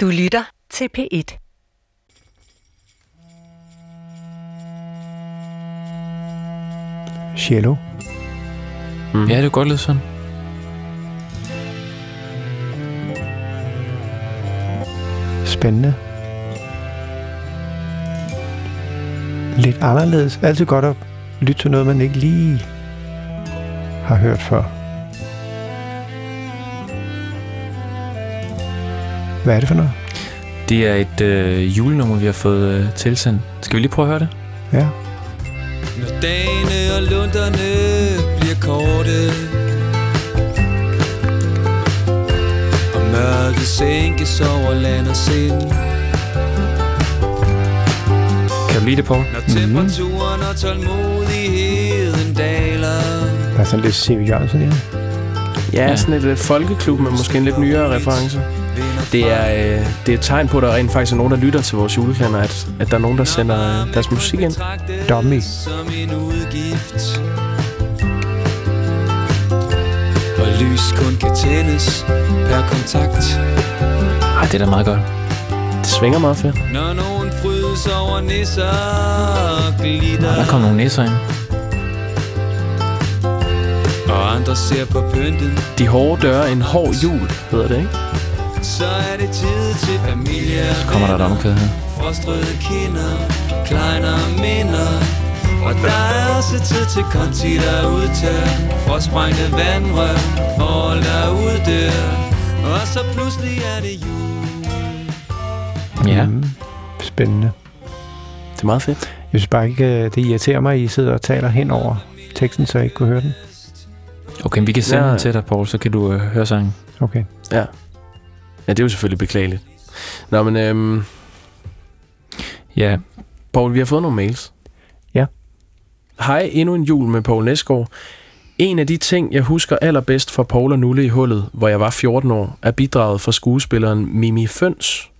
Du lytter til P1. Cello. Mm. Ja, det er godt lidt sådan. Spændende. Lidt anderledes. Altid godt at lytte til noget, man ikke lige har hørt før. Hvad er det for noget? Det er et øh, julenummer, vi har fået øh, tilsendt. Skal vi lige prøve at høre det? Ja. Når dagene og lunderne bliver korte Og mørket sænkes over land og sind Kan du lide det, Paul? Når temperaturen og tålmodigheden daler Der er sådan lidt C.V. Jørgensen i det. Ja, sådan et uh, folkeklub med måske en lidt nyere reference. Det er, øh, det er et tegn på, at der rent faktisk er nogen, der lytter til vores julekalender, at, at der er nogen, der sender øh, deres musik ind. Dummy. Som en udgift Og lys kun kan tændes per kontakt Ej, det er da meget godt. Det svinger meget fedt. Når nogen frydes over nisser og glitter Og der kom nogle næser ind. Andre ser på pynten De hårde døre, en hård jul, hedder det, ikke? Så er det tid til familie Så kommer der et omkvæd her. Frostrøde kinder, kleiner minder Og der er også tid til konti, der udtør Frostbrængte vandrør, forhold der uddør Og så pludselig er det jul Ja. Mm. Spændende. Det er meget fedt. Jeg synes bare ikke, øh, det irriterer mig, at I sidder og taler hen over teksten, så jeg ikke kunne høre den. Okay, vi kan sende Ja. den til dig, Paul, så kan du øh, høre sangen. Okay. Ja. Ja, det er jo selvfølgelig beklageligt. Nå, men øhm, Ja, Paul, vi har fået nogle mails. Ja. Hej, endnu en jul med Paul Næsgaard. En af de ting, jeg husker allerbedst fra Paul og Nulle i hullet, hvor jeg var 14 år, er bidraget fra skuespilleren Mimi Føns.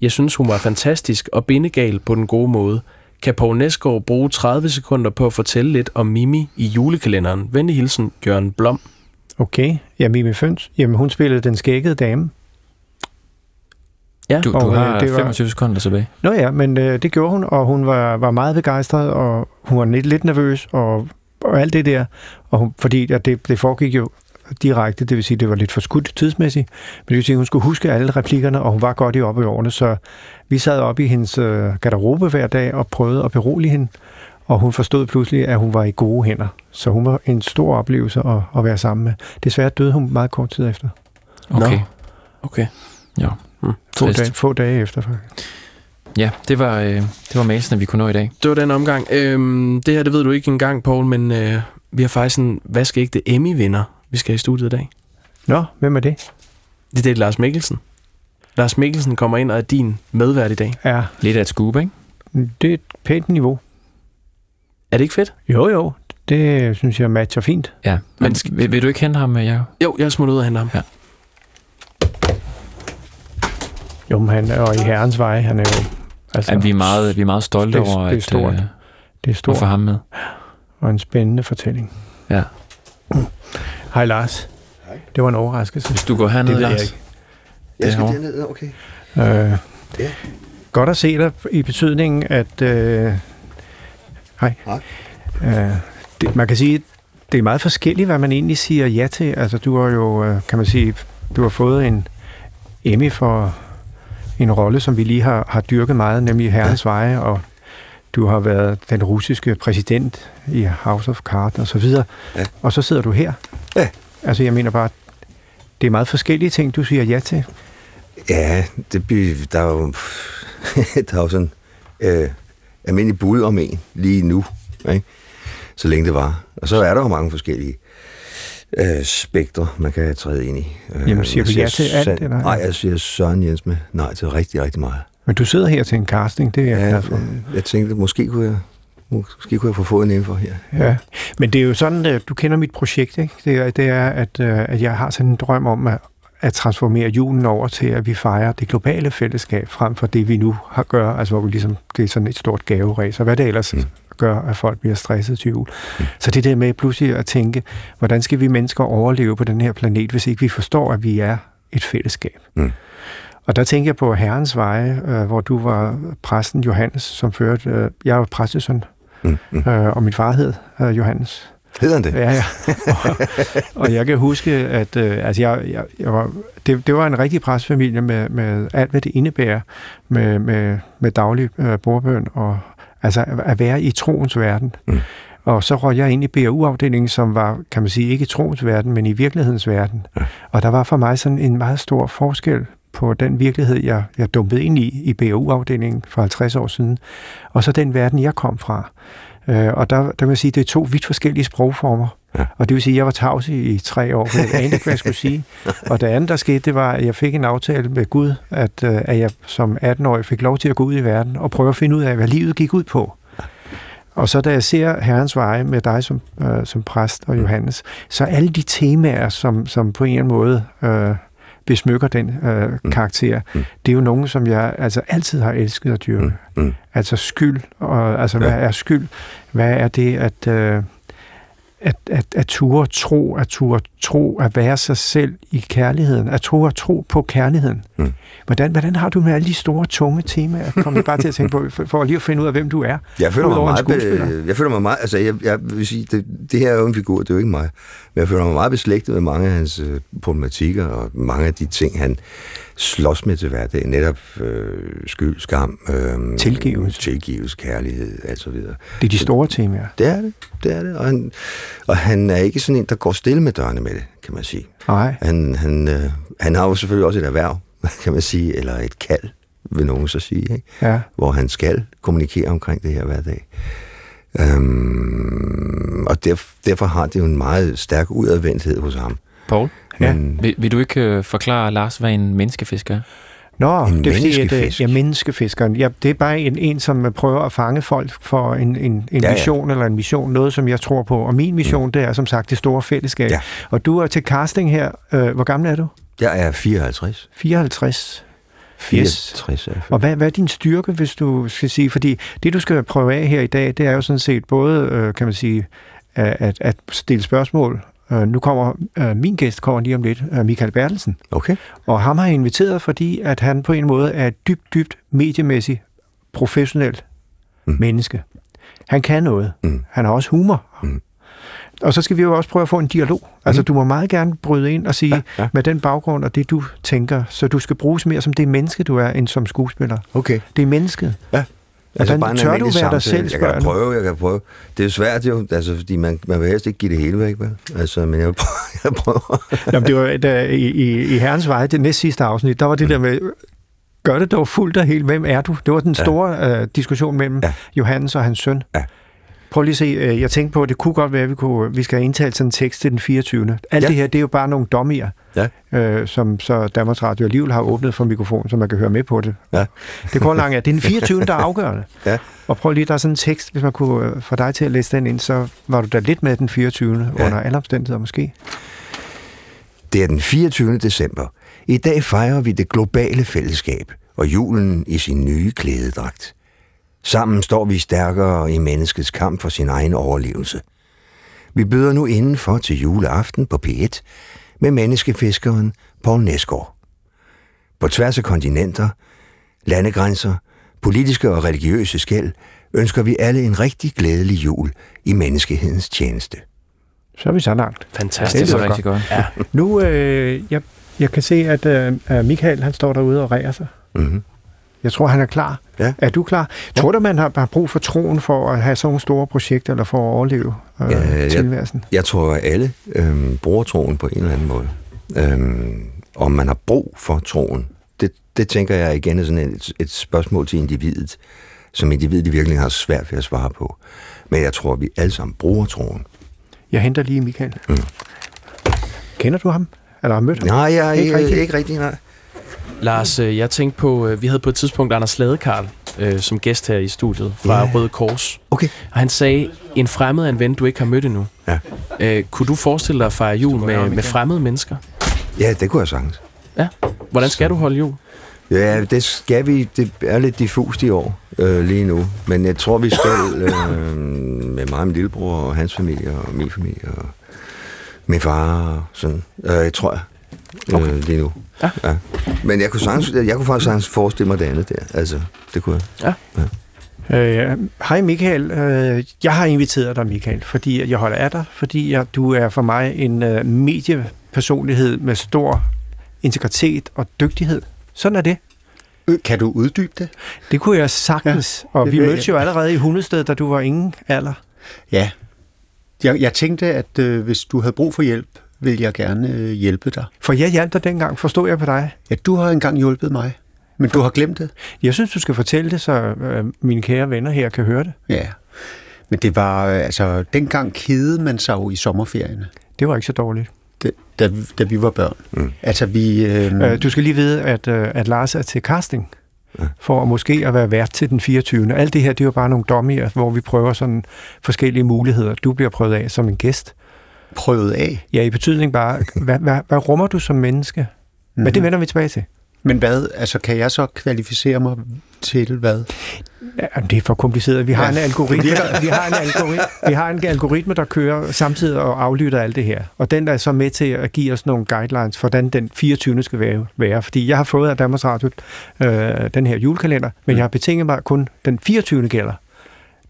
Jeg synes, hun var fantastisk og bindegal på den gode måde. Kan Paul Næsgaard bruge 30 sekunder på at fortælle lidt om Mimi i julekalenderen? Venlig hilsen, Jørgen Blom. Okay. Ja, Mimi Føns. Jamen, hun spillede den skækkede dame. Ja, du, du Og, øh, har det var- 25 sekunder tilbage. Nå ja, men øh, det gjorde hun, og hun var, var meget begejstret, og hun var lidt, lidt nervøs, og, og alt det der. Og hun, fordi at det, det foregik jo direkte, det vil sige, det var lidt for skudt tidsmæssigt, men det vil sige, hun skulle huske alle replikkerne, og hun var godt i oppe i årene, så vi sad oppe i hendes øh, garderobe hver dag og prøvede at berolige hende, og hun forstod pludselig, at hun var i gode hænder. Så hun var en stor oplevelse at, at være sammen med. Desværre døde hun meget kort tid efter. Okay. Nå. Okay. Ja. Hmm. Få, dage, få dage efter, faktisk. Ja, det var, øh, det var mailsene, vi kunne nå i dag. Det var den omgang. Øhm, det her, det ved du ikke engang, Paul, men øh, vi har faktisk en vaskeægte Emmy-vinder, vi skal have i studiet i dag. Nå, hvem er det? Det er Lars Mikkelsen. Lars Mikkelsen kommer ind og er din medvært i dag. Ja, Lidt af et scoop, ikke? det er et pænt niveau. Er det ikke fedt? Jo, jo. Det synes jeg matcher fint. Ja. Men skal, vil, vil du ikke hente ham, øh, Jacob? Jo, jeg smutter ud af hente ham. Ja. Jo, men han er jo i herrens vej. Han er jo... Altså, Ja, vi, er meget, vi er meget stolte det er- over, det er at, stort. øh, det er at stort få ham med. og en spændende fortælling. Ja. Hej, Lars. Hej. Det var en overraskelse. Hvis du går herned, Det jeg Lars. ikke. Jeg skal derned, okay. Øh, Ja. Godt at se dig i betydningen, at... Øh, hej. Hej. Øh, det, man kan sige, det er meget forskelligt, hvad man egentlig siger ja til. Altså, du har jo, øh, kan man sige, du har fået en Emmy for en rolle, som vi lige har, har dyrket meget, nemlig Herrens Veje, og du har været den russiske præsident i House of Cards og så videre. Ja. Og så sidder du her. Ja. Altså, jeg mener bare, det er meget forskellige ting, du siger ja til. Ja, det der er jo, der er jo sådan øh, almindelig bud om en lige nu, ikke? så længe det var. Og så er der jo mange forskellige øh, spektre, man kan træde ind i. Øh, Jamen, siger jeg du ja til alt, sand- eller? Nej, jeg siger Søren Jens med nej til rigtig, rigtig meget. Men du sidder her til en casting, det er jeg Ja, glad for. øh, jeg tænkte, måske kunne jeg, måske kunne jeg få foden indenfor her. Ja, men det er jo sådan, at du kender mit projekt, ikke? Det er, det er at, øh, at jeg har sådan en drøm om at, at transformere julen over til, at vi fejrer det globale fællesskab, frem for det, vi nu har gør, altså hvor vi ligesom, det er sådan et stort gaveræs, og hvad det ellers mm. gør, at folk bliver stresset til jul. Mm. Så det der med pludselig at tænke, hvordan skal vi mennesker overleve på den her planet, hvis ikke vi forstår, at vi er et fællesskab? Mm. Og der tænker jeg på Herrens Veje, øh, hvor du var præsten Johannes, som førte... Øh, jeg var præstesøn, Mm, mm. øh, og min far hed øh, Johannes. Hedder han det? Ja, ja. Og, og jeg kan huske, at øh, altså jeg, jeg, jeg var, det, det var en rigtig præstfamilie med, med alt, hvad det indebærer med, med, med daglig øh, bordbøn og altså at være i troens verden. Mm. Og så røg jeg ind i BAU-afdelingen, som var, kan man sige, ikke i troens verden, men i virkelighedens verden. Ja. Og der var for mig sådan en meget stor forskel på den virkelighed, jeg, jeg dumpede ind i, i BAU-afdelingen for 50 år siden, og så den verden, jeg kom fra. Øh, og der, der vil jeg sige, det er to vidt forskellige sprogformer. Ja. Og det vil sige, at jeg var tavs i, i tre år, for jeg anede ikke, hvad jeg skulle sige. Og det andet, der skete, det var, at jeg fik en aftale med Gud, at, øh, at jeg som 18-årig fik lov til at gå ud i verden og prøve at finde ud af, hvad livet gik ud på. Og så da jeg ser Herrens veje med dig som, øh, som præst og Johannes, så alle de temaer, som, som på en eller anden måde øh, besmykker den øh, karakter, Mm. det er jo nogen, som jeg altså altid har elsket at dyrke. Mm. Mm. Altså skyld, og altså hvad Ja. er skyld? Hvad er det at, øh, at, at, at ture tro, at ture tro, at være sig selv i kærligheden, at ture tro på kærligheden. Mm. Hvordan, hvordan har du med alle de store, tunge temaer? Kom jeg bare til at tænke på, for, for lige at finde ud af, hvem du er. Jeg føler mig meget, be, jeg føler mig meget, altså jeg, jeg vil sige, det, det her er jo en figur, det er jo ikke mig, men jeg føler mig meget beslægtet med mange af hans øh, problematikker, og mange af de ting, han slås med til hverdag, netop øh, skyld, skam, øh, Tilgivelse. tilgivelse, kærlighed, alt så videre. Det er de store temaer. Det er det, det er det, og han, og han er ikke sådan en, der går stille med dørene med det, kan man sige. Nej. Han, han, øh, han har jo selvfølgelig også et erhverv, kan man sige, eller et kald, vil nogen så sige, ikke? Ja. hvor han skal kommunikere omkring det her hver dag. Øhm, og derf, derfor har det jo en meget stærk udadvendthed hos ham. Paul, Ja. Men, vil, vil du ikke øh, forklare Lars, hvad en menneskefisker er? Nå, En det er fordi, at, øh, ja, menneskefiskeren. Ja, det er bare en, en, som prøver at fange folk for en, en, en Ja, ja, ja. mission eller en mission, noget som jeg tror på. Og min mission, det er som sagt det store fællesskab. Ja. Og du er til casting her. Øh, hvor gammel er du? jeg er 54. 54. 64 er jeg Og hvad, hvad er din styrke, hvis du skal sige? Fordi det, du skal prøve af her i dag, det er jo sådan set både, øh, kan man sige, at, at, at stille spørgsmål. Øh, nu kommer øh, min gæst kommer lige om lidt, øh, Michael Bertelsen. Okay. Og ham har jeg inviteret, fordi at han på en måde er et dybt, dybt mediemæssigt professionelt Mm. mm. menneske. Han kan noget. Mm. Han har også humor. Mm. Og så skal vi jo også prøve at få en dialog. Altså, du må meget gerne bryde ind og sige, Ja, ja. med den baggrund og det, du tænker, så du skal bruges mere som det menneske, du er, end som skuespiller. Okay. Det er mennesket. Ja. Hvordan bare en tør du være dig selv, Jeg kan prøve, jeg kan prøve. Det er svært jo, altså, fordi man, man vil helst ikke give det hele væk, vel? Altså, men jeg vil prøve. Jeg prøver. Jamen, det var da, i, i, i Herrens Vej, det næst sidste afsnit, der var det der med, gør det dog fuldt og helt, hvem er du? Det var den Ja. store øh, diskussion mellem Ja. ja. Johannes og hans søn. Ja. Prøv lige at se, øh, jeg tænkte på, at det kunne godt være, at vi, kunne, vi skal have indtalt sådan en tekst til den 24. Alt Ja. det her, det er jo bare nogle dommier, Ja. øh, som så Danmarks Radio alligevel har åbnet for mikrofonen, så man kan høre med på det. Ja. Det går langt, ja. Det er den 24. der er afgørende. Ja. Og prøv lige, der er sådan en tekst, hvis man kunne øh, få dig til at læse den ind, så var du da lidt med den 24. Ja. under alle omstændigheder måske. Det er den 24. december. I dag fejrer vi det globale fællesskab og julen i sin nye klædedragt. Sammen står vi stærkere i menneskets kamp for sin egen overlevelse. Vi byder nu indenfor til juleaften på P1 med menneskefiskeren Paul Nesgaard. På tværs af kontinenter, landegrænser, politiske og religiøse skæld, ønsker vi alle en rigtig glædelig jul i menneskehedens tjeneste. Så er vi så langt. Fantastisk. Det er rigtig godt. Ja. Nu, øh, jeg, jeg kan se, at øh, Michael han står derude og ræger sig. Mm-hmm. Jeg tror, han er klar. Ja. Er du klar? Ja. Tror du, man har, har brug for troen for at have sådan nogle store projekter, eller for at overleve øh, Ja, ja, jeg- tilværelsen? Jeg tror, at alle øhm, bruger troen på en eller anden måde. Øhm, om man har brug for troen, det, det tænker jeg igen er sådan et, et spørgsmål til individet, som individet i virkeligheden har svært ved at svare på. Men jeg tror, at vi alle sammen bruger troen. Jeg henter lige Michael. Mm. Kender du ham? Eller har mødt ham? Nej, jeg Ikke ikke, ikke rigtig, nej. Lars, øh, jeg tænkte på, øh, vi havde på et tidspunkt Anders Ladekarl øh, som gæst her i studiet fra Ja. Røde Kors. Okay. Og han sagde, en fremmed er en ven, du ikke har mødt endnu. Ja. Øh, kunne du forestille dig at fejre jul med, med fremmede mennesker? Ja, det kunne jeg sagtens. Hvordan skal du holde jul? Ja, det skal vi. Det er lidt diffust i år øh, lige nu. Men jeg tror, vi skal øh, med mig og min lillebror og hans familie og min familie og min far og sådan. Øh, jeg tror jeg. Okay. øh, lige nu. Ja. ja. Men jeg kunne, sagtens, jeg kunne faktisk sagtens forestille mig det andet der. Altså, det kunne jeg. Øh, Hej Michael, øh, jeg har inviteret dig Michael, fordi jeg holder af dig, fordi jeg, du er for mig en øh, mediepersonlighed med stor integritet og dygtighed. Sådan er det. Øh, Kan du uddybe det? Det kunne jeg sagtens, ja, og vi mødtes jo allerede i Hundested, da du var ingen alder. Ja. Jeg, jeg tænkte, at øh, hvis du havde brug for hjælp, ville jeg gerne øh, hjælpe dig. For jeg hjalp dig dengang, forstod jeg på dig. Ja, du har engang hjulpet mig, men du har glemt det. Jeg synes, du skal fortælle det, så øh, mine kære venner her kan høre det. Ja. Men det var, øh, altså, dengang kedede man sig jo i sommerferierne, Det var ikke så dårligt. da, da, vi- da vi var børn. Mm. Altså, vi... Øh, Øh, du skal lige vide, at, øh, at Lars er til casting for måske at være vært til den 24. Alt det her, det er jo bare nogle dommer, hvor vi prøver sådan forskellige muligheder. Du bliver prøvet af som en gæst. Prøvet af. Ja, i betydning bare, hvad, hvad, hvad rummer du som menneske? Mm-hmm. Men det vender vi tilbage til. Men hvad, altså, kan jeg så kvalificere mig til hvad? Ja, det er for kompliceret. Vi har, Ja. en algoritme, der, vi, har en algoritme, vi har en algoritme, der kører samtidig og aflytter alt det her. Og den der er så med til at give os nogle guidelines for, hvordan den 24. skal være. være. Fordi jeg har fået af Danmarks Radio øh, den her julekalender, men jeg har betinget mig, at kun den 24. gælder.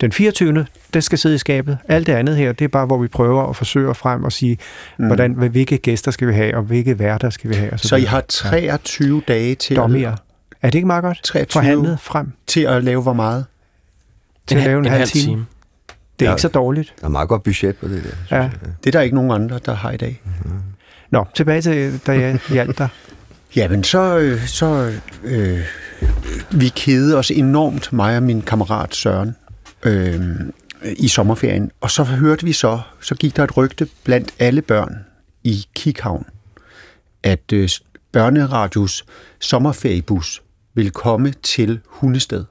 Den 24. det skal sidde i skabet. Alt det andet her, det er bare, hvor vi prøver at forsøge frem og sige, mm. hvordan, hvilke gæster skal vi have, og hvilke værter skal vi have. Og så, Så I har 23 dage til Dommer. at, Er det ikke meget godt? 23. Forhandlet frem til at lave hvor meget? til at lave en, halv time. Det er Ja. ikke så dårligt. Der er meget godt budget på det der. synes Ja. jeg. Det er der ikke nogen andre, der har i dag. Nå, tilbage til, da jeg hjalp dig. Jamen, så, øh, så øh, vi kedede os enormt, mig og min kammerat Søren, øh, i sommerferien. Og så hørte vi så, så gik der et rygte blandt alle børn i Kikhavn, at øh, børneradios sommerferiebus ville komme til Hundested.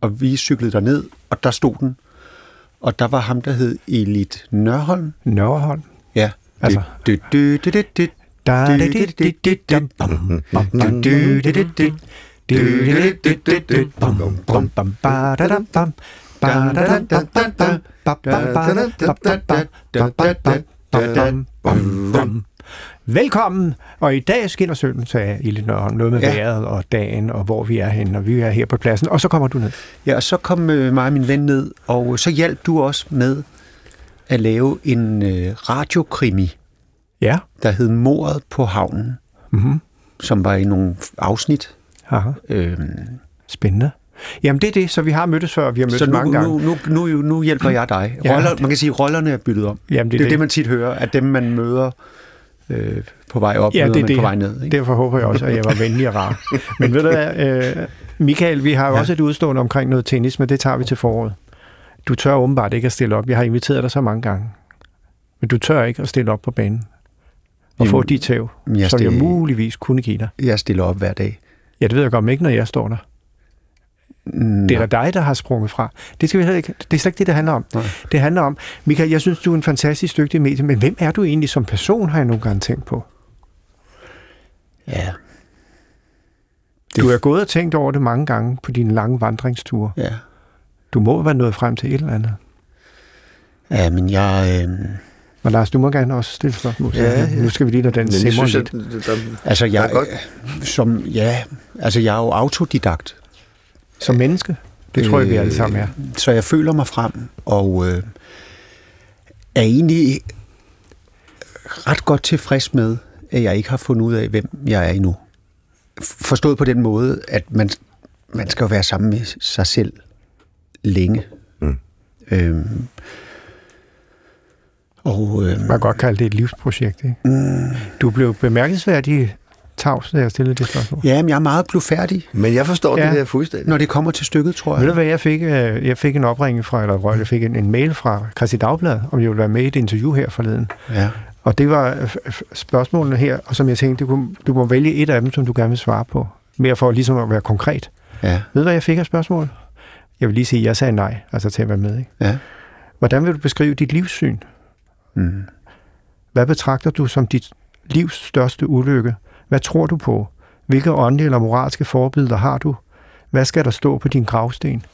Og vi cyklede derned, og der stod den. Og der var ham, der hed Elit Nørholm. Nørreholm. Ja. Altså- du, da, da, da. Du, Velkommen, og i dag skinner sønnen, sagde Elin, noget med ja. vejret og dagen, og hvor vi er henne, og vi er her på pladsen, og så kommer du ned. Ja, og så kom øh, mig og min ven ned, og så hjalp du også med at lave en øh, radiokrimi, ja. der hed Mordet på havnen, mm-hmm. som var i nogle afsnit. Aha. Øhm, Spændende. Jamen det er det, så vi har mødtes før, vi har mødtes så nu, mange gange. nu, nu, nu, nu hjælper jeg dig. Ja. Roller, man kan sige, at rollerne er byttet om. Jamen, Det er det, man tit hører, at dem, man møder øh, på vej op, Ja, det er det. på vej ned. Ikke? Derfor håber jeg også, at jeg var venlig og rar. Men ved du hvad, øh, Michael, vi har jo ja. Ja. også et udstående omkring noget tennis, men det tager vi til foråret. Du tør åbenbart ikke at stille op. Jeg har inviteret dig så mange gange. Men du tør ikke at stille op på banen og få Jamen, de tæv, jeg som jeg stiller- muligvis kunne give dig. Jeg stiller op hver dag. Ja, det ved jeg godt, men ikke når jeg står der. Mm, Det er da dig, der har sprunget fra. Det, skal vi heller ikke, det er slet ikke det, det handler om. Nej. Det Det handler om, Michael, jeg synes, du er en fantastisk dygtig medie, men hvem er du egentlig som person, har jeg nogle gange tænkt på. Ja, Du er gået og tænkt over det mange gange på dine lange vandringsture. ja. Du må være nået frem til et eller andet. Ja, men jeg... Øh, Men Lars, du må gerne også stille spørgsmål. Ja, ja. Nu skal vi lige lade den jeg synes, lidt. at, der, altså, jeg, er godt. som, ja, altså, jeg er jo autodidakt. Som menneske. Det tror jeg, vi alle sammen er. Så jeg føler mig frem, og øh, er egentlig ret godt tilfreds med, at jeg ikke har fundet ud af, hvem jeg er endnu. Forstået på den måde, at man, man skal jo være sammen med sig selv længe. Mm. Øhm, og øh, Man kan godt kalde det et livsprojekt. Ikke? Mm. Du blev bemærkelsesværdig tavs, da jeg stillede det spørgsmål. ja, men jeg er meget blufærdig, men jeg forstår Ja. det der fuldstændig. når det kommer til stykket, tror Ved du jeg. hvad, jeg fik, øh, jeg fik en opringning fra, eller jeg fik en, en mail fra Christi Dagblad, om jeg ville være med i et interview her forleden. Ja. Og det var øh, spørgsmålene her, og som jeg tænkte, du, kunne, du må vælge et af dem, som du gerne vil svare på. Mere for ligesom at være konkret. Ja. Ved du, hvad jeg fik af spørgsmål? Jeg vil lige sige, at jeg sagde nej, altså til at være med. Ikke? Ja. Hvordan vil du beskrive dit livssyn? Mm. Hvad betragter du som dit livs største ulykke? Hvad tror du på? Hvilke åndelige eller moralske forbilleder har du? Hvad skal der stå på din gravsten?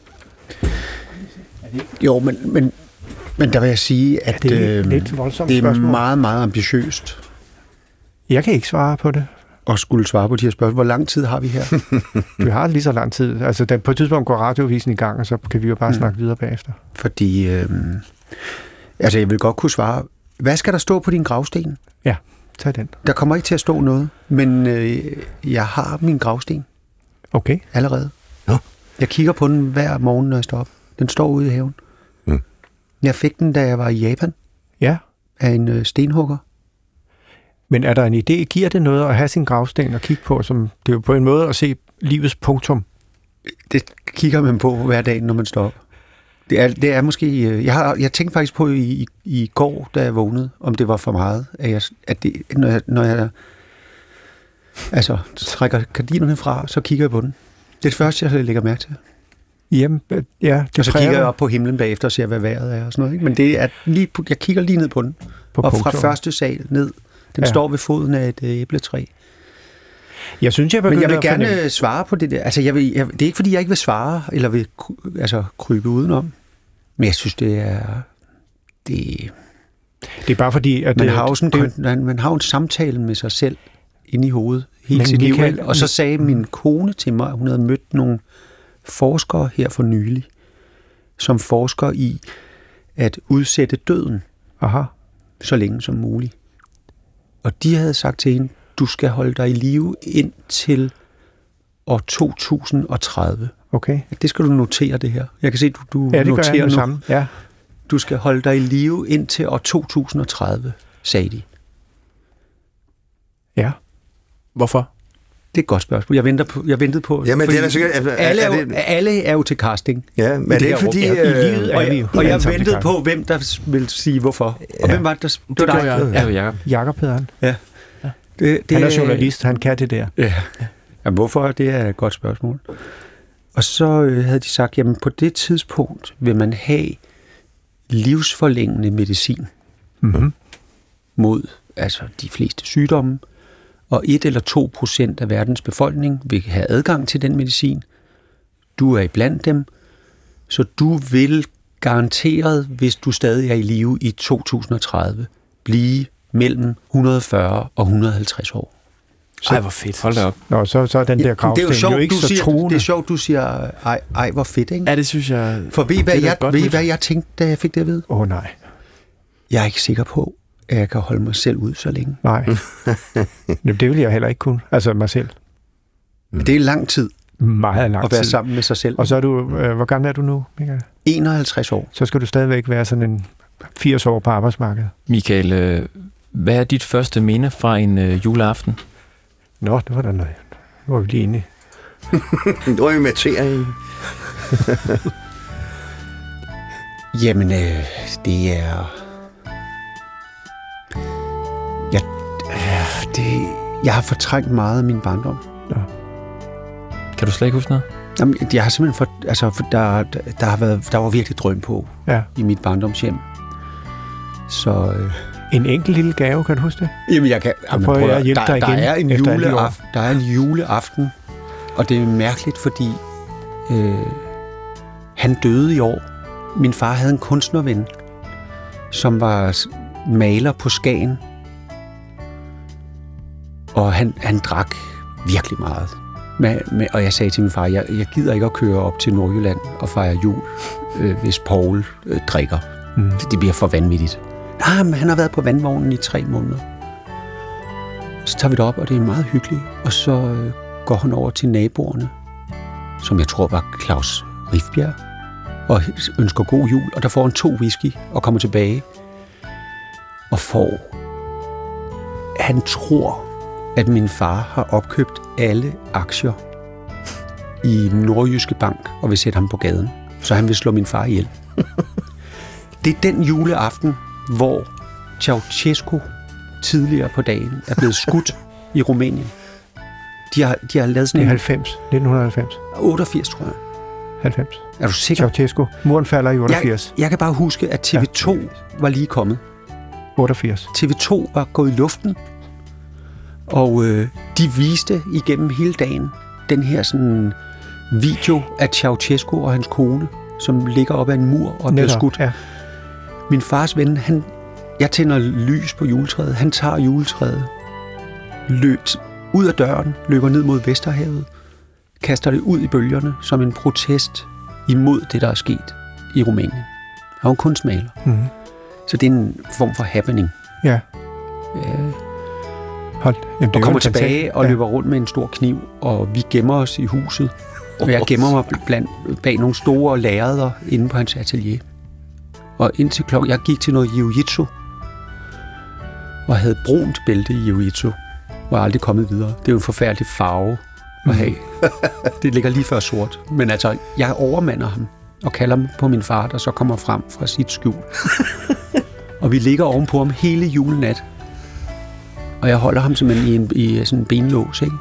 Jo, men, men, men der vil jeg sige, at Det er øhm, lidt voldsomt det er meget, meget ambitiøst. Jeg kan ikke svare på det. og skulle svare på de her spørgsmål. Hvor lang tid har vi her? Vi har lige så lang tid. Altså, da, på et tidspunkt går radiovisen i gang, og så kan vi jo bare Mm. snakke videre bagefter. Fordi, øh, altså jeg vil godt kunne svare, hvad skal der stå på din gravsten? Tag den. Der kommer ikke til at stå noget, men øh, jeg har min gravsten Okay. allerede. Nå. Jeg kigger på den hver morgen, når jeg står op. Den står ude i haven. Mm. Jeg fik den, da jeg var i Japan, Ja. af en øh, stenhugger. Men er der en idé? Giver det noget at have sin gravsten og kigge på? Som, det er jo på en måde at se livets punktum. Det kigger man på hver dag, når man står op. Det er, det er måske... øh, Jeg, har, jeg tænkte faktisk på i, i, i går, da jeg vågnede, om det var for meget, at, jeg, at det, når, jeg, når jeg altså, trækker gardinerne fra, så kigger jeg på den. Det er det første, jeg lægger mærke til. Jamen, øh, ja, det Og så præger kigger jeg op på himlen bagefter og ser, hvad vejret er og sådan noget. Ikke? Men det er lige, jeg kigger lige ned på den. på og fra punktum. første sal ned. Den ja. Står ved foden af et øh, æbletræ. Jeg synes, jeg Men jeg vil gerne svare på det der. Altså, jeg vil, jeg, det er ikke, fordi jeg ikke vil svare, eller vil altså, krybe udenom. Men jeg synes, det er... Det, Det er bare fordi, at man, det, har jo sådan, det, man, man har en samtale med sig selv inde i hovedet hele sit liv. Og så sagde min kone til mig, at hun havde mødt nogle forskere her for nylig, som forsker i at udsætte døden Aha, så længe som muligt. Og de havde sagt til hende, du skal holde dig i live indtil år 2030. okay. Det skal du notere det her. Jeg kan se, du, du Ja, det noterer jeg nu. Ja. Du skal holde dig i live indtil år 2030, sagde de. ja. Hvorfor? Det er et godt spørgsmål. Jeg, venter på, jeg ventede på... Jamen, fordi det er sikkert... Er, alle, er, er jo, det, alle er jo til casting. ja, men er det det ikke fordi... Ja, i øh, livet er Og, vi jeg, jo og jeg ventede på, hvem der vil sige hvorfor. Og Ja. hvem var det, der... Det gjorde jeg. Det var Jacob. Jakob hedder han. Det, det, Han er journalist, han kan det der. Ja. Jamen, hvorfor? Det er et godt spørgsmål. Og så øh, havde de sagt, jamen på det tidspunkt vil man have livsforlængende medicin Mm-hmm. mod altså de fleste sygdomme, og 1 eller 2 procent af verdens befolkning vil have adgang til den medicin. Du er iblandt dem, så du vil garanteret, hvis du stadig er i live i 2030, blive mellem 140 og 150 år. Ej, hvor fedt. Hold da op. Nå, så, så er den der det er gravsten jo sjovt, jo ikke du så siger, truende. det er sjovt, du siger, ej, ej hvor fedt, ikke? Ja, det synes jeg... For ved I, hvad, jeg, ved hvad jeg tænkte, da jeg fik det at vide? Åh oh, nej, Jeg er ikke sikker på, at jeg kan holde mig selv ud så længe. nej. Jamen, det vil jeg heller ikke kunne. Altså mig selv. Men det er lang tid Meget lang at være tid. sammen med sig selv. Og så er du, øh, hvor gammel er du nu, Michael? 51 år. Så skal du stadigvæk være sådan en 80 år på arbejdsmarkedet. Michael, øh, hvad er dit første minde fra en øh, juleaften? Nå, det var da noget. Nu var vi lige enige. Nu er vi med. Jamen, øh, det er... Jeg, øh, det, jeg har fortrængt meget af min barndom. Kan du slet ikke huske noget? Jamen, jeg har simpelthen for, altså, for der, der, har været, der var virkelig drøm på Ja. i mit barndomshjem. Så øh, En enkelt lille gave, kan du huske det? Jamen, jeg kan... Jamen, prøver prøv jeg at- hjælpe der, dig der igen er en juleaften, Der er en juleaften, og det er mærkeligt, fordi øh, han døde i år. Min far havde en kunstnerven, som var maler på Skagen. Og han, han drak virkelig meget. Med, med, og jeg sagde til min far, jeg, jeg gider ikke at køre op til Nordjylland og fejre jul, øh, hvis Paul øh, drikker. Mm. Det bliver for vanvittigt. Nej, men han har været på vandvognen i tre måneder. Så tager vi det op, og det er meget hyggeligt. Og så øh, går han over til naboerne, som jeg tror var Claus Rifbjerg, og ønsker god jul. Og der får han to whisky og kommer tilbage og får... Han tror, at min far har opkøbt alle aktier i Nordjyske Bank og vil sætte ham på gaden. Så han vil slå min far ihjel. Det er den juleaften, hvor Ceausescu tidligere på dagen er blevet skudt i Rumænien. De har, de har lavet sådan en 90. 1990. 88, tror jeg. 90. Er du sikker? Ceausescu. Muren falder i 88. Jeg kan bare huske, at TV2 var lige kommet. 88. TV2 var gået i luften, og øh, de viste igennem hele dagen den her sådan video af Ceausescu og hans kone, som ligger op ad en mur og bliver skudt. Ja. Min fars ven, han, jeg tænder lys på juletræet. Han tager juletræet løb ud af døren, løber ned mod Vesterhavet, kaster det ud i bølgerne som en protest imod det, der er sket i Rumænien. Han er en kunstmaler, Mm. så det er en form for happening. Ja. Øh, Hold. Jamen, og kommer tilbage og ja. løber rundt med en stor kniv, og vi gemmer os i huset. Og jeg gemmer mig blandt, bag nogle store lærreder inde på hans atelier. Og indtil klokken, jeg gik til noget jiu-jitsu, og havde brunt bælte i jiu-jitsu, og er aldrig kommet videre. Det er jo en forfærdelig farve at have. det ligger lige før sort. Men altså, jeg overmander ham og kalder ham på min far, der så kommer frem fra sit skjul. og vi ligger ovenpå ham hele julenat. Og jeg holder ham simpelthen i, en, i sådan en benlås, ikke?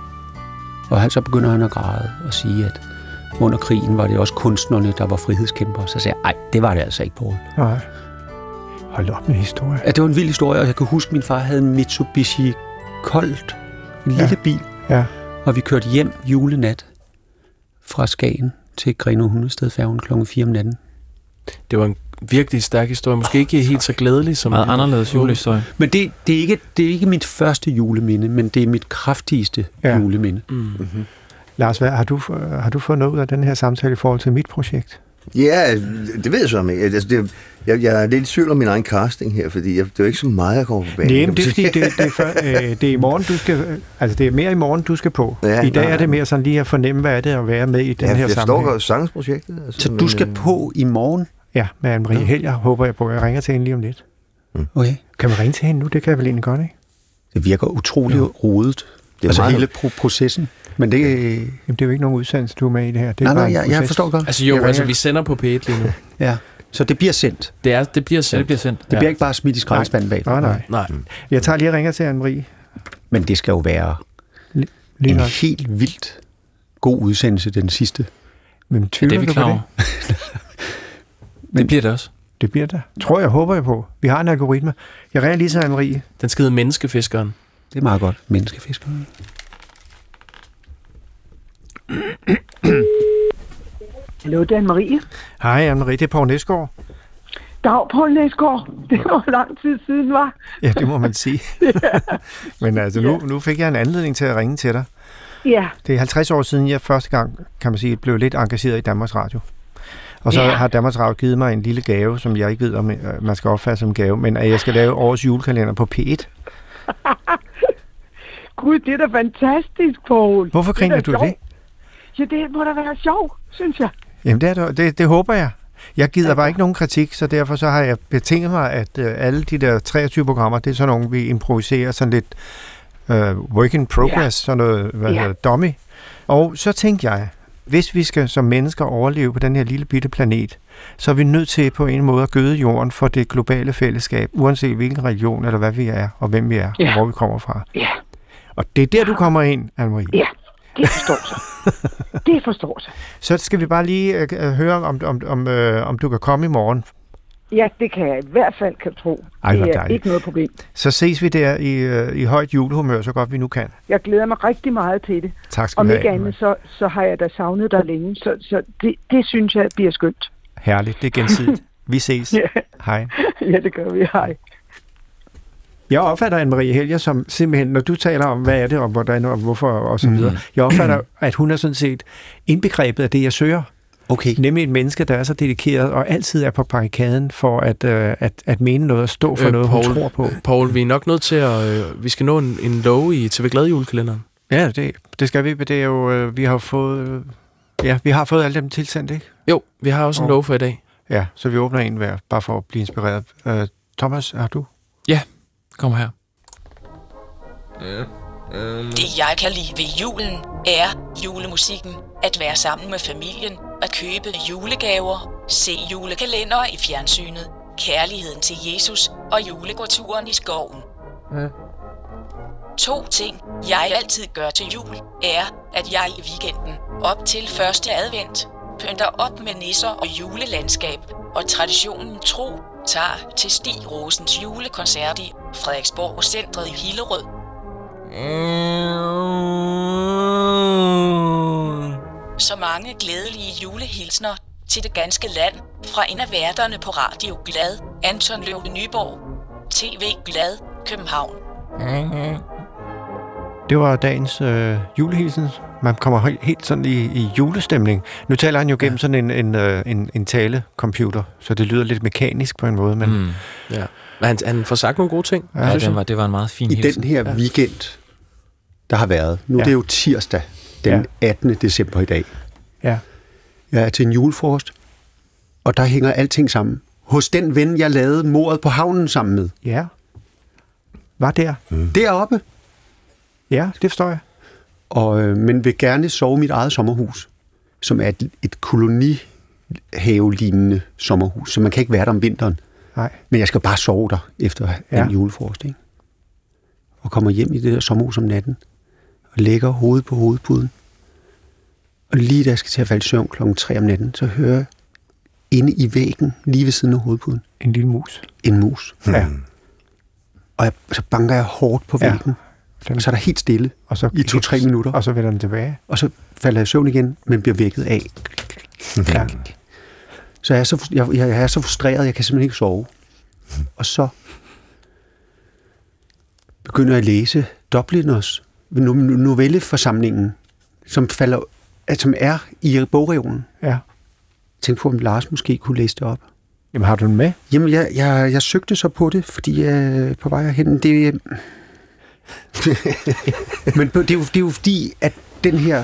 Og han, så begynder han at græde og sige, at under krigen var det også kunstnerne, der var frihedskæmper. Så sagde jeg, ej, det var det altså ikke, Poul. Nej. Hold op med historie. Ja, det var en vild historie, og jeg kan huske, at min far havde en Mitsubishi Colt, en lille Ja. bil, Ja. og vi kørte hjem julenat fra Skagen til Greno Hundested færgen klokken 4 om natten. Det var en virkelig stærk historie. Måske ikke helt så glædelig som... Meget anderledes julehistorie. Men det, det, er ikke, det er ikke mit første juleminde, men det er mit kraftigste Ja. juleminde. Mm. Lars, hvad, har, du, har du fået noget ud af den her samtale i forhold til mit projekt? Ja, det ved jeg så ikke. Altså, det, jeg, jeg er lidt i tvivl om min egen casting her, fordi jeg, det er jo ikke så meget, jeg kommer på banen. Nej, men det er fordi, det, det, er før, øh, det er i morgen, du skal, øh, altså det er mere i morgen, du skal på. Ja, I dag nej. er det mere sådan lige at fornemme, hvad er det at være med i den ja, her jeg sammenhæng. forstår godt sangsprojektet. Altså, Så du skal øh, på i morgen? Ja, med Anne-Marie Ja. Helger håber jeg på. Jeg ringer til hende lige om lidt. Okay. Kan man ringe til hende nu? Det kan jeg vel egentlig godt, ikke? Det virker utrolig ja. rodet. Det er altså meget- hele pro- processen. Men det... Jamen, det er jo ikke nogen udsendelse, du er med i det her. Det er Nej, bare nej, jeg, jeg forstår godt. Altså jo, Jeg altså vi sender på P1 lige nu. Ja. Så det bliver sendt. Det, er, det bliver Ja, sendt. det bliver sendt. Det bliver ikke bare smidt i skraldespanden bag. Nej, nej. Nej. Jeg tager lige og ringer til Anne-Marie. Men det skal jo være Lige en nok. helt vildt god udsendelse, den sidste. Men Ja, tvivler det er vi klar over. det? det bliver det også. Det bliver der. Tror jeg, håber jeg på. Vi har en algoritme. Jeg ringer lige til Anne-Marie. Den skal hedde Menneskefiskeren. Det er meget godt. Menneskefisker. Hallo, det er Marie. Hej Anne-Marie, det er Poul Næsgaard. Dag, Poul Næsgaard. Det var lang tid siden, var. Ja, det må man sige. Men altså, nu, nu fik jeg en anledning til at ringe til dig. Ja, Det er 50 år siden, jeg første gang, kan man sige, blev lidt engageret i Danmarks Radio. Og så Ja. har Danmarks Radio givet mig en lille gave, som jeg ikke ved, om øh, man skal opfatte som gave, men at jeg skal lave årets julekalender på P1. gud, det er da fantastisk, Poul. Hvorfor Det er griner du af det? Ja, det må da være sjovt, synes jeg. Jamen, det, er, det, det, håber jeg. Jeg gider bare ikke nogen kritik, så derfor så har jeg betinget mig, at øh, alle de der 23 programmer, det er sådan nogle, vi improviserer sådan lidt øh, work in progress, Ja. sådan noget, hvad Ja. hedder, dummy. Og så tænkte jeg, hvis vi skal som mennesker overleve på den her lille bitte planet, så er vi nødt til på en måde at gøde jorden for det globale fællesskab, uanset hvilken religion eller hvad vi er, og hvem vi er, Ja. og hvor vi kommer fra. Ja, Og det er der, du kommer ind, Anne-Marie. ja. Det forstår sig. det forstår sig. Så skal vi bare lige øh, øh, høre, om, om, om, øh, om du kan komme i morgen. Ja, det kan jeg i hvert fald kan tro. Ej, det er dejligt. ikke noget problem. Så ses vi der i, øh, i højt julehumør, så godt vi nu kan. Jeg glæder mig rigtig meget til det. Tak skal Om du ikke have. andet, så, så har jeg da savnet dig længe. Så, så det, det synes jeg bliver skønt. Herligt, det er gensidigt. Vi ses. Ja. Hej. Ja, det gør vi. Hej. Jeg opfatter Anne-Marie Helger som simpelthen, når du taler om, hvad er det, og hvordan, og hvorfor, og så videre. Jeg opfatter, at hun er sådan set indbegrebet af det, jeg søger. Okay. Nemlig et menneske, der er så dedikeret, og altid er på barrikaden for at, øh, at, at mene noget og stå for Øh, noget, hun Poul. tror på. Paul, vi er nok nødt til at... Øh, vi skal nå en, en lov i TV Glad julekalenderen. Ja, det, det skal vi, det er jo, øh, vi har fået, øh, ja, vi har fået alle dem tilsendt, ikke? Jo, vi har også en Åh. lov for i dag. Ja, så vi åbner en hver, bare for at blive inspireret. Øh, Thomas, har du? Kom her. Det jeg kan lide ved julen er julemusikken, at være sammen med familien, at købe julegaver, se julekalender i fjernsynet, kærligheden til Jesus og julegåturen i skoven. To ting, jeg altid gør til jul, er, at jeg i weekenden op til første advent pynter op med nisser og julelandskab, og traditionen tro kommentar til Stig Rosens julekoncert i Frederiksborg Centret i Hillerød Så mange glædelige julehilsner til det ganske land fra en af værterne på Radio Glad, Anton Løv Nyborg, TV Glad, København. Det var dagens øh, julehilsen. Man kommer helt, helt sådan i, i julestemning. Nu taler han jo gennem sådan en, en, øh, en, en talecomputer, så det lyder lidt mekanisk på en måde, men Mm. Ja. Men han, han får sagt nogle gode ting. Ja, Ja, jeg. var, det var en meget fin I hilsen. den her ja. weekend, der har været, nu ja. Ja. det er jo tirsdag, den ja. 18. december i dag. ja. Jeg er til en julefrokost, og der hænger alting sammen. Hos den ven, jeg lavede mordet på havnen sammen med. Ja. Var der. Deroppe. Ja, det forstår jeg. Og, øh, men vil gerne sove i mit eget sommerhus, som er et, et kolonihave-lignende sommerhus, så man kan ikke være der om vinteren. Nej. Men jeg skal bare sove der efter ja. Ja. den julefrokost. Ikke? Og kommer hjem i det der sommerhus om natten, og lægger hovedet på hovedpuden. Og lige da jeg skal til at falde i søvn klokken 3 om natten, så hører jeg inde i væggen, lige ved siden af hovedpuden, En lille mus. en mus. Ja. Og jeg, så banker jeg hårdt på Ja. væggen, Den, og så er der helt stille og så, i to-tre minutter. Og så vender den tilbage. og så falder jeg i søvn igen, men bliver vækket af. Ja. Så jeg er så, jeg, jeg er så frustreret, jeg kan simpelthen ikke sove. Og så begynder jeg at læse Dubliners no- novelleforsamlingen, som, falder, som er i bogreolen. ja. Tænk på, om Lars måske kunne læse det op. Jamen, har du den med? Jamen, jeg, jeg, jeg søgte så på det, fordi jeg på vej herhen. Det, men det er, jo, det er jo fordi, at den her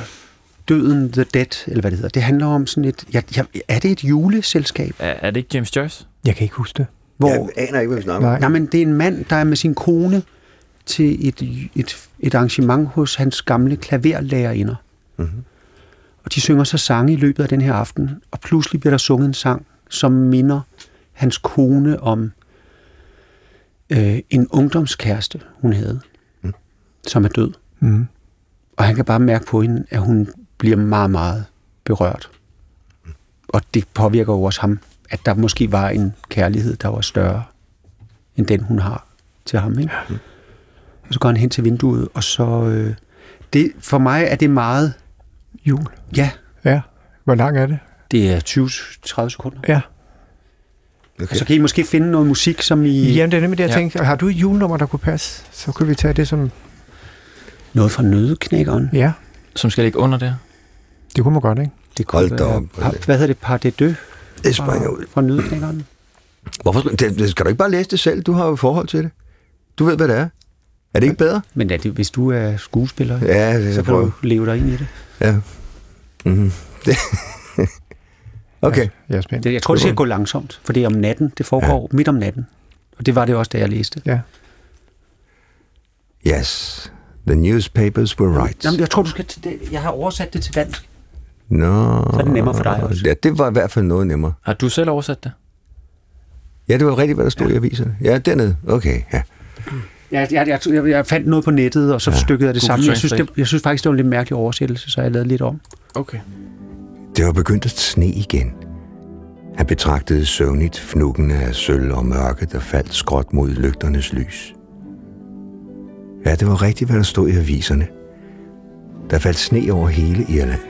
Døden, The Dead, eller hvad det hedder, det handler om sådan et... Ja, ja, er det et juleselskab? Er, er det ikke James Joyce? Jeg kan ikke huske det. Hvor, Jeg aner ikke, hvad vi snakker om. Nej. Men det er en mand, der er med sin kone til et, et, et arrangement hos hans gamle klaverlærerinder. Mhm. Og de synger så sange i løbet af den her aften, og pludselig bliver der sunget en sang, som minder hans kone om øh, en ungdomskæreste, hun havde. Som er død. Mm. Og han kan bare mærke på hende, at hun bliver meget, meget berørt. Og det påvirker jo også ham, at der måske var en kærlighed, der var større end den, hun har til ham. Ikke? Og så går han hen til vinduet, og så... Øh, det, for mig er det meget... Jul. Ja, Ja. Hvor lang er det? det er 20-30 sekunder. Ja. Og så kan I måske finde noget musik, som I... Jamen, det er nemlig det, jeg Ja. tænkte. Har du et julenummer, der kunne passe? Så kunne vi tage det som... Noget fra Nødeknækkeren. Ja, Som skal ligge under der? det kunne man godt, ikke? Det Hold kunne da være- op. Par, hvad hedder det? Par de deux Det springer ud. fra, Nødeknækkeren? Hvorfor skal, det, det, skal du ikke bare læse det selv? Du har jo forhold til det. Du ved, hvad det er. Er det ikke bedre? Men er det, hvis du er skuespiller, Ja, det så kan prøve. du leve dig ind i det. Ja. Mm-hmm. Det. okay. Jeg er spændt. det jeg tror, det skal gå langsomt, for det er om natten. Det foregår ja. midt om natten. Og det var det også, da jeg læste. Ja. Yes. The newspapers were right. Jamen, jeg tror, du skal det. Jeg har oversat det til dansk. Nå. Så er det nemmere for dig også. Ja, det var i hvert fald noget nemmere. Har du selv oversat det? Ja, det var rigtigt, hvad der stod ja. i aviserne. Ja, dernede. Okay, ja. Jeg, jeg, jeg, jeg, fandt noget på nettet, og så ja. stykkede jeg det sammen. Jeg synes, det, jeg synes faktisk, det var en lidt mærkelig oversættelse, så jeg lavede lidt om. Okay. Det var begyndt at sne igen. Han betragtede søvnigt fnuggene af sølv og mørke, der faldt skråt mod lygternes lys. Ja, det var rigtigt, hvad der stod i aviserne. Der faldt sne over hele Irland.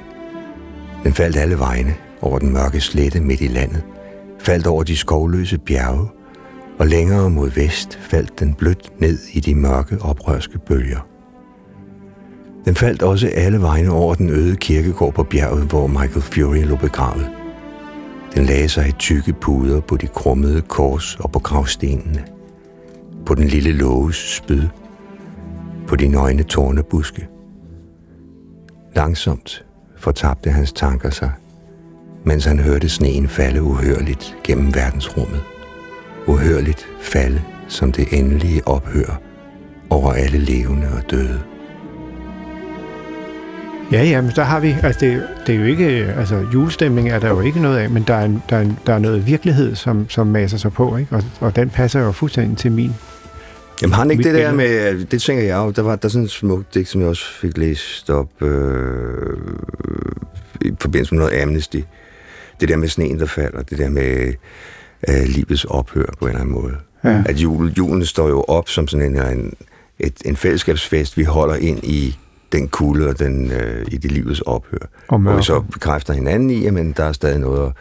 Den faldt alle vegne over den mørke slette midt i landet, faldt over de skovløse bjerge, og længere mod vest faldt den blødt ned i de mørke oprørske bølger. Den faldt også alle vegne over den øde kirkegård på bjerget, hvor Michael Fury lå begravet. Den lagde sig i tykke puder på de krummede kors og på gravstenene. På den lille låges spyd. På de nøgne tornebuske. Langsomt fortabte hans tanker sig, mens han hørte sneen falde uhørligt gennem verdensrummet. Uhørligt falde som det endelige ophør over alle levende og døde. Ja, ja, men der har vi, altså det, det er jo ikke, altså julestemning er der jo ikke noget af, men der er, en, der er, en, der er noget virkelighed, som, som maser sig på, ikke? Og, og den passer jo fuldstændig til min. Jamen har han ikke det der billede. med, det tænker jeg jo, der var der er sådan et smukt digt, som jeg også fik læst op øh, i forbindelse med noget Amnesty. Det der med sneen, der falder, det der med øh, livets ophør på en eller anden måde. Ja. At jul, julen står jo op som sådan en, en, et, en fællesskabsfest, vi holder ind i den kulde og den, øh, i det livets ophør. Og Hvor vi så bekræfter hinanden i, men der er stadig noget at,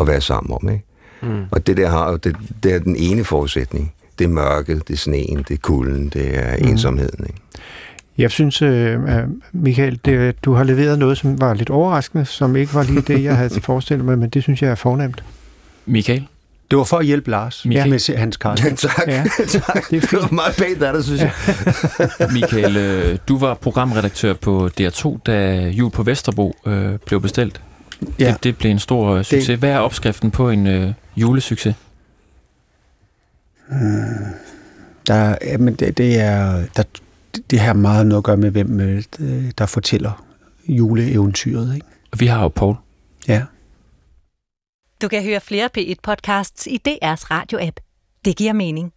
at være sammen om. Ikke? Mm. Og det der har jo, det, det er den ene forudsætning. Det er mørket, det er sneen, det er kulden, det er Mhm. ensomheden. Ikke? Jeg synes, øh, Michael, det, du har leveret noget, som var lidt overraskende, som ikke var lige det, jeg havde forestillet mig, men det synes jeg er fornemt. Michael? Det var for at hjælpe Lars Ja. ja. med hans Ja, Carlsen. tak. Ja, Ja, tak. det er Det var fint. meget pænt af dig, synes jeg. Michael, øh, du var programredaktør på DR2, da Jul på Vesterbro øh, blev bestilt. Ja. Det, det blev en stor øh, succes. Hvad er opskriften på en øh, julesucces? Der, jamen det, det, er, der, det har meget noget at gøre med, hvem øh, der fortæller juleeventyret. Ikke? Vi har jo Paul. Ja. Du kan høre flere P1-podcasts i DR's radio-app. Det giver mening.